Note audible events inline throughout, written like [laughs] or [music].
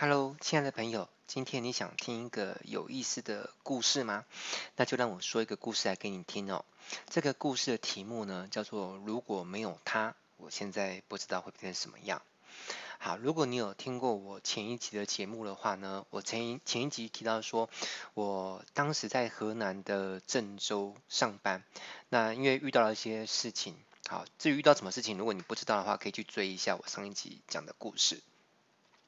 Hello，亲爱的朋友，今天你想听一个有意思的故事吗？那就让我说一个故事来给你听哦。这个故事的题目呢，叫做“如果没有他，我现在不知道会变成什么样”。好，如果你有听过我前一集的节目的话呢，我前一前一集提到说，我当时在河南的郑州上班，那因为遇到了一些事情。好，至于遇到什么事情，如果你不知道的话，可以去追一下我上一集讲的故事。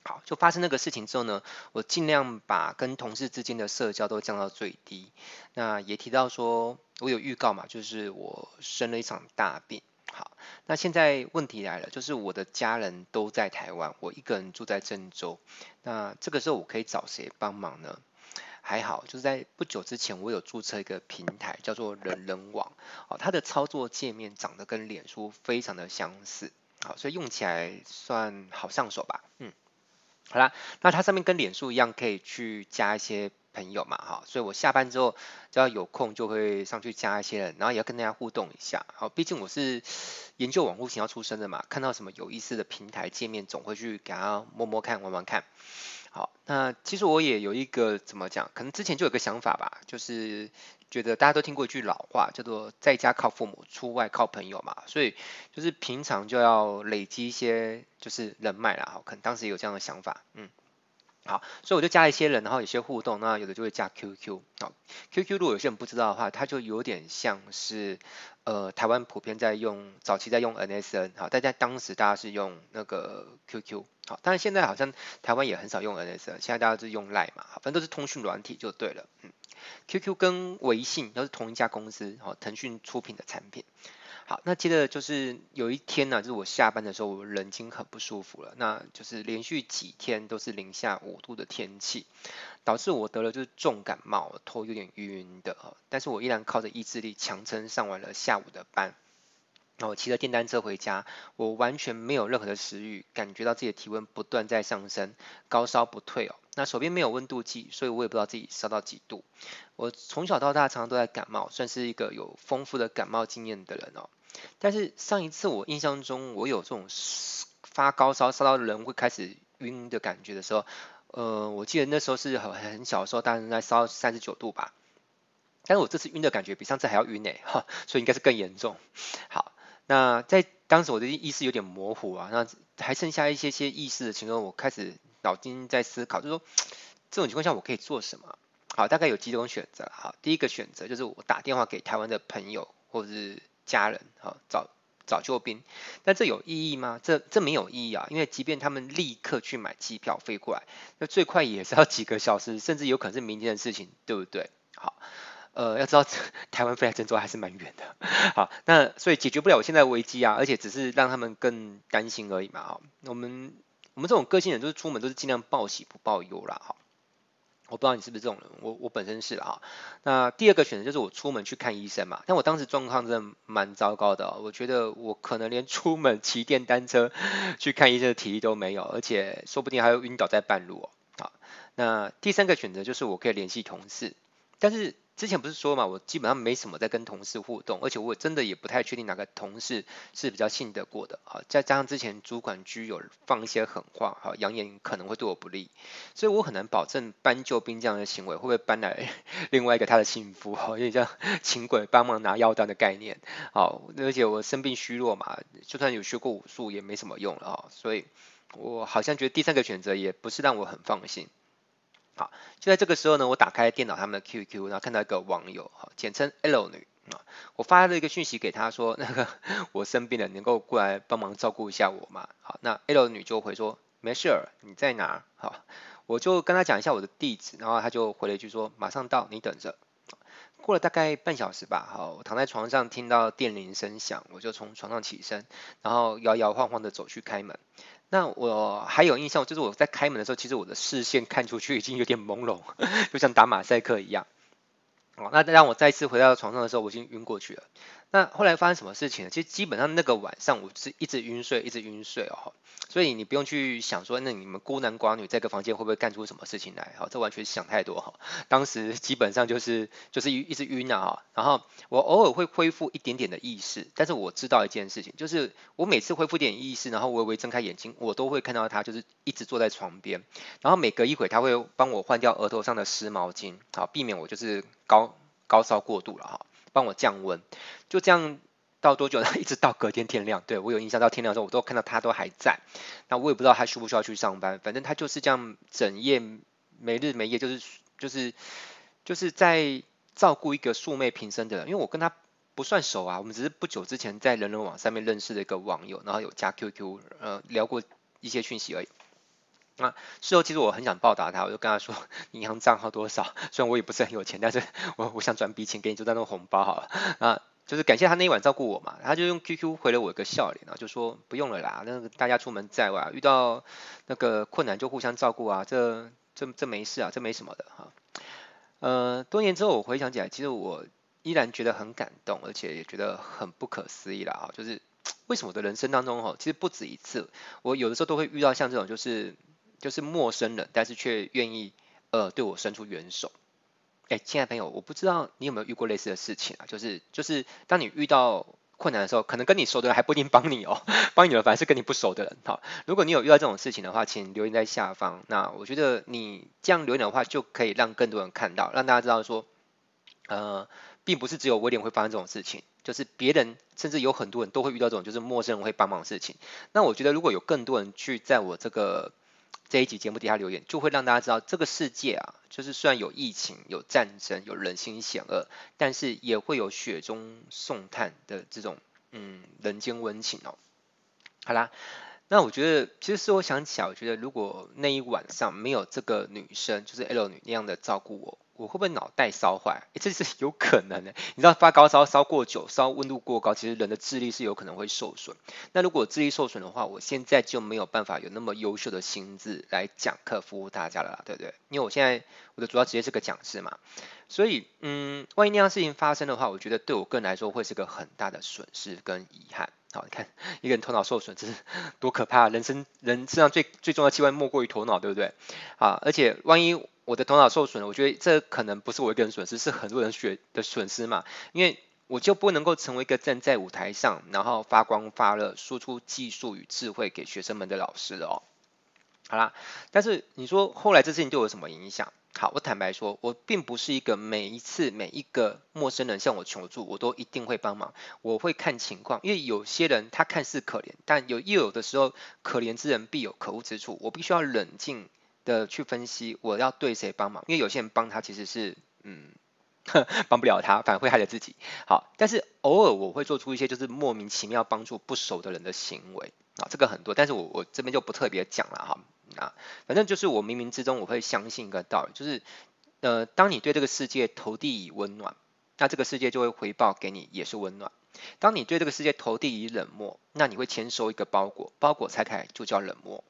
好，就发生那个事情之后呢，我尽量把跟同事之间的社交都降到最低。那也提到说，我有预告嘛，就是我生了一场大病。好，那现在问题来了，就是我的家人都在台湾，我一个人住在郑州。那这个时候我可以找谁帮忙呢？还好，就是在不久之前，我有注册一个平台，叫做人人网。哦，它的操作界面长得跟脸书非常的相似。好，所以用起来算好上手吧。嗯。好啦，那它上面跟脸书一样，可以去加一些朋友嘛，哈，所以我下班之后只要有空就会上去加一些人，然后也要跟大家互动一下，好，毕竟我是研究网络型要出身的嘛，看到什么有意思的平台界面，总会去给他摸摸看、玩玩看。好，那其实我也有一个怎么讲，可能之前就有个想法吧，就是觉得大家都听过一句老话，叫做在家靠父母，出外靠朋友嘛，所以就是平常就要累积一些就是人脉啦，好，可能当时有这样的想法，嗯。好，所以我就加一些人，然后有些互动，那有的就会加 QQ。好，QQ 如果有些人不知道的话，它就有点像是呃台湾普遍在用，早期在用 N S N。好，大家当时大家是用那个 QQ。好，但是现在好像台湾也很少用 N S N，现在大家是用 Line 嘛，反正都是通讯软体就对了。嗯，QQ 跟微信都是同一家公司，好，腾讯出品的产品。好，那接着就是有一天呢、就是我下班的时候，我人已经很不舒服了，那就是连续几天都是零下五度的天气，导致我得了就是重感冒，头有点晕晕的，但是我依然靠着意志力强撑上完了下午的班。然后我骑着电单车回家，我完全没有任何的食欲，感觉到自己的体温不断在上升，高烧不退哦。那手边没有温度计，所以我也不知道自己烧到几度。我从小到大常常都在感冒，算是一个有丰富的感冒经验的人哦。但是上一次我印象中我有这种发高烧烧到人会开始晕的感觉的时候，呃，我记得那时候是很很小的时候，大概在烧三十九度吧。但是我这次晕的感觉比上次还要晕呢，哈，所以应该是更严重。好，那在当时我的意识有点模糊啊，那还剩下一些些意识的情况，我开始脑筋在思考，就是说这种情况下我可以做什么？好，大概有几种选择。好，第一个选择就是我打电话给台湾的朋友或者是。家人，好，找找救兵，但这有意义吗？这这没有意义啊，因为即便他们立刻去买机票飞过来，那最快也是要几个小时，甚至有可能是明天的事情，对不对？好，呃，要知道台湾飞来郑州还是蛮远的，好，那所以解决不了我现在危机啊，而且只是让他们更担心而已嘛，哈，我们我们这种个性人，就是出门都是尽量报喜不报忧啦，好。我不知道你是不是这种人，我我本身是啊。那第二个选择就是我出门去看医生嘛，但我当时状况真的蛮糟糕的，我觉得我可能连出门骑电单车去看医生的体力都没有，而且说不定还会晕倒在半路哦。好，那第三个选择就是我可以联系同事，但是。之前不是说嘛，我基本上没什么在跟同事互动，而且我真的也不太确定哪个同事是比较信得过的啊。再加上之前主管居有放一些狠话，哈，扬言可能会对我不利，所以我很难保证搬救兵这样的行为会不会搬来 [laughs] 另外一个他的幸福，哈，有点像请鬼帮忙拿药单的概念，好，而且我生病虚弱嘛，就算有学过武术也没什么用了哈，所以我好像觉得第三个选择也不是让我很放心。好，就在这个时候呢，我打开电脑他们的 QQ，然后看到一个网友，哈，简称 L 女啊，我发了一个讯息给她说，那个我生病了，能够过来帮忙照顾一下我吗？好，那 L 女就回说没事儿，你在哪？好，我就跟她讲一下我的地址，然后她就回了一句说马上到，你等着。过了大概半小时吧，好，我躺在床上听到电铃声响，我就从床上起身，然后摇摇晃晃的走去开门。那我还有印象，就是我在开门的时候，其实我的视线看出去已经有点朦胧，就像打马赛克一样。哦，那让我再次回到床上的时候，我已经晕过去了。那后来发生什么事情呢？其实基本上那个晚上我是一直晕睡，一直晕睡哦。所以你不用去想说，那你们孤男寡女在一个房间会不会干出什么事情来？哈，这完全想太多哈。当时基本上就是就是一直晕啊，然后我偶尔会恢复一点点的意识，但是我知道一件事情，就是我每次恢复点意识，然后微微睁开眼睛，我都会看到他就是一直坐在床边，然后每隔一会他会帮我换掉额头上的湿毛巾，好，避免我就是高高烧过度了哈，帮我降温，就这样。到多久呢？[laughs] 一直到隔天天亮。对，我有印象，到天亮的时候，我都看到他都还在。那我也不知道他需不需要去上班，反正他就是这样整夜没日没夜，就是就是就是在照顾一个素昧平生的人。因为我跟他不算熟啊，我们只是不久之前在人人网上面认识的一个网友，然后有加 QQ，呃，聊过一些讯息而已。那事后其实我很想报答他，我就跟他说银行账号多少，虽然我也不是很有钱，但是我我想转笔钱给你，就当那种红包好了啊。就是感谢他那一晚照顾我嘛，他就用 QQ 回了我一个笑脸啊，就说不用了啦，那个大家出门在外遇到那个困难就互相照顾啊，这这这没事啊，这没什么的哈。呃，多年之后我回想起来，其实我依然觉得很感动，而且也觉得很不可思议啦啊，就是为什么我的人生当中哈，其实不止一次，我有的时候都会遇到像这种就是就是陌生人，但是却愿意呃对我伸出援手。哎，亲爱的朋友，我不知道你有没有遇过类似的事情啊？就是就是，当你遇到困难的时候，可能跟你熟的人还不一定帮你哦，[laughs] 帮你的反而是跟你不熟的人。好，如果你有遇到这种事情的话，请留言在下方。那我觉得你这样留言的话，就可以让更多人看到，让大家知道说，呃，并不是只有威廉会发生这种事情，就是别人甚至有很多人都会遇到这种，就是陌生人会帮忙的事情。那我觉得如果有更多人去在我这个。这一集节目底下留言，就会让大家知道这个世界啊，就是虽然有疫情、有战争、有人心险恶，但是也会有雪中送炭的这种嗯人间温情哦。好啦，那我觉得其实是我想起来，我觉得如果那一晚上没有这个女生，就是 L 女那样的照顾我。我会不会脑袋烧坏？这是有可能的。你知道发高烧烧过久，烧温度过高，其实人的智力是有可能会受损。那如果智力受损的话，我现在就没有办法有那么优秀的心智来讲课服务大家了，对不对？因为我现在我的主要职业是个讲师嘛，所以嗯，万一那样事情发生的话，我觉得对我个人来说会是个很大的损失跟遗憾。好，你看一个人头脑受损，这是多可怕！人生人身上最最重要的器官莫过于头脑，对不对？啊，而且万一我的头脑受损了，我觉得这可能不是我一个人损失，是很多人学的损失嘛。因为我就不能够成为一个站在舞台上，然后发光发热，输出技术与智慧给学生们的老师了哦。好啦，但是你说后来这事情对我有什么影响？好，我坦白说，我并不是一个每一次每一个陌生人向我求助，我都一定会帮忙。我会看情况，因为有些人他看似可怜，但有又有的时候，可怜之人必有可恶之处。我必须要冷静的去分析，我要对谁帮忙。因为有些人帮他其实是，嗯，[laughs] 帮不了他，反而会害了自己。好，但是偶尔我会做出一些就是莫名其妙帮助不熟的人的行为啊，这个很多，但是我我这边就不特别讲了哈。啊，反正就是我冥冥之中我会相信一个道理，就是呃，当你对这个世界投递以温暖，那这个世界就会回报给你也是温暖；当你对这个世界投递以冷漠，那你会签收一个包裹，包裹拆开就叫冷漠。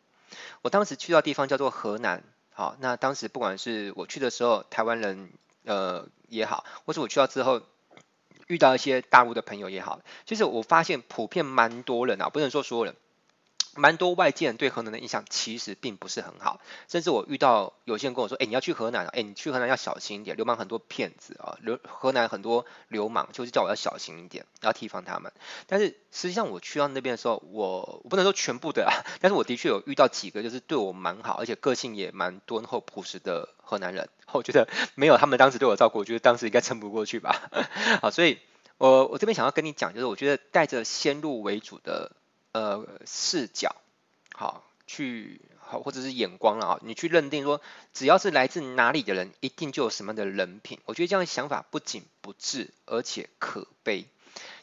我当时去到地方叫做河南，好，那当时不管是我去的时候台湾人呃也好，或是我去到之后遇到一些大陆的朋友也好，其实我发现普遍蛮多人啊，不能说所有人。蛮多外界人对河南的印象其实并不是很好，甚至我遇到有些人跟我说，哎，你要去河南啊，哎，你去河南要小心一点，流氓很多骗子啊，流河南很多流氓，就是叫我要小心一点，要提防他们。但是实际上我去到那边的时候，我我不能说全部的啊，[laughs] 但是我的确有遇到几个就是对我蛮好，而且个性也蛮敦厚朴实的河南人。[laughs] 我觉得没有他们当时对我照顾，我觉得当时应该撑不过去吧。[laughs] 好，所以我我这边想要跟你讲，就是我觉得带着先入为主的。呃，视角好去好，或者是眼光了啊，你去认定说，只要是来自哪里的人，一定就有什么样的人品。我觉得这样的想法不仅不智，而且可悲。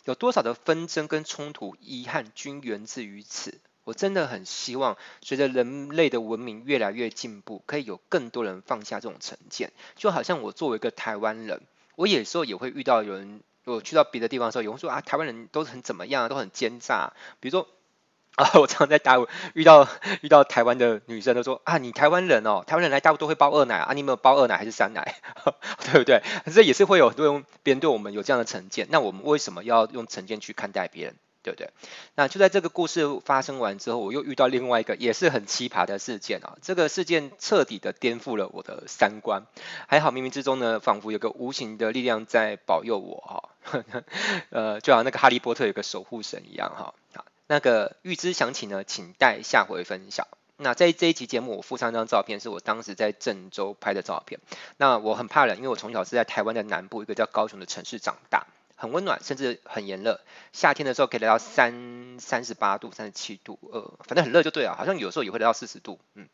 有多少的纷争跟冲突、遗憾均源自于此。我真的很希望，随着人类的文明越来越进步，可以有更多人放下这种成见。就好像我作为一个台湾人，我有时候也会遇到有人，我去到别的地方的时候，有人说啊，台湾人都很怎么样，都很奸诈。比如说。[laughs] 啊，我常常在大陆遇到遇到台湾的女生都说啊，你台湾人哦，台湾人来大陆都会包二奶啊，你有没有包二奶还是三奶，[laughs] 对不对？这也是会有很多人别人对我们有这样的成见，那我们为什么要用成见去看待别人？对不对？那就在这个故事发生完之后，我又遇到另外一个也是很奇葩的事件啊。这个事件彻底的颠覆了我的三观。还好冥冥之中呢，仿佛有个无形的力量在保佑我哈。[laughs] 呃，就好像那个哈利波特有个守护神一样哈。那个预知详情呢，请待下回分享。那在这一期节目，我附上一张照片，是我当时在郑州拍的照片。那我很怕冷，因为我从小是在台湾的南部一个叫高雄的城市长大。很温暖，甚至很炎热。夏天的时候可以来到三三十八度、三十七度，呃，反正很热就对了。好像有时候也会来到四十度，嗯。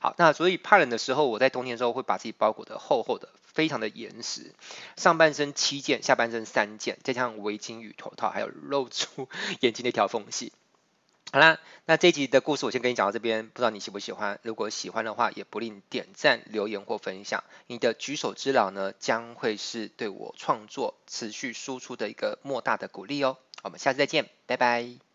好，那所以怕冷的时候，我在冬天的时候会把自己包裹得厚厚的，非常的严实。上半身七件，下半身三件，再加上围巾与头套，还有露出 [laughs] 眼睛的一条缝隙。好啦，那这一集的故事我先跟你讲到这边，不知道你喜不喜欢？如果喜欢的话，也不吝点赞、留言或分享。你的举手之劳呢，将会是对我创作持续输出的一个莫大的鼓励哦。我们下次再见，拜拜。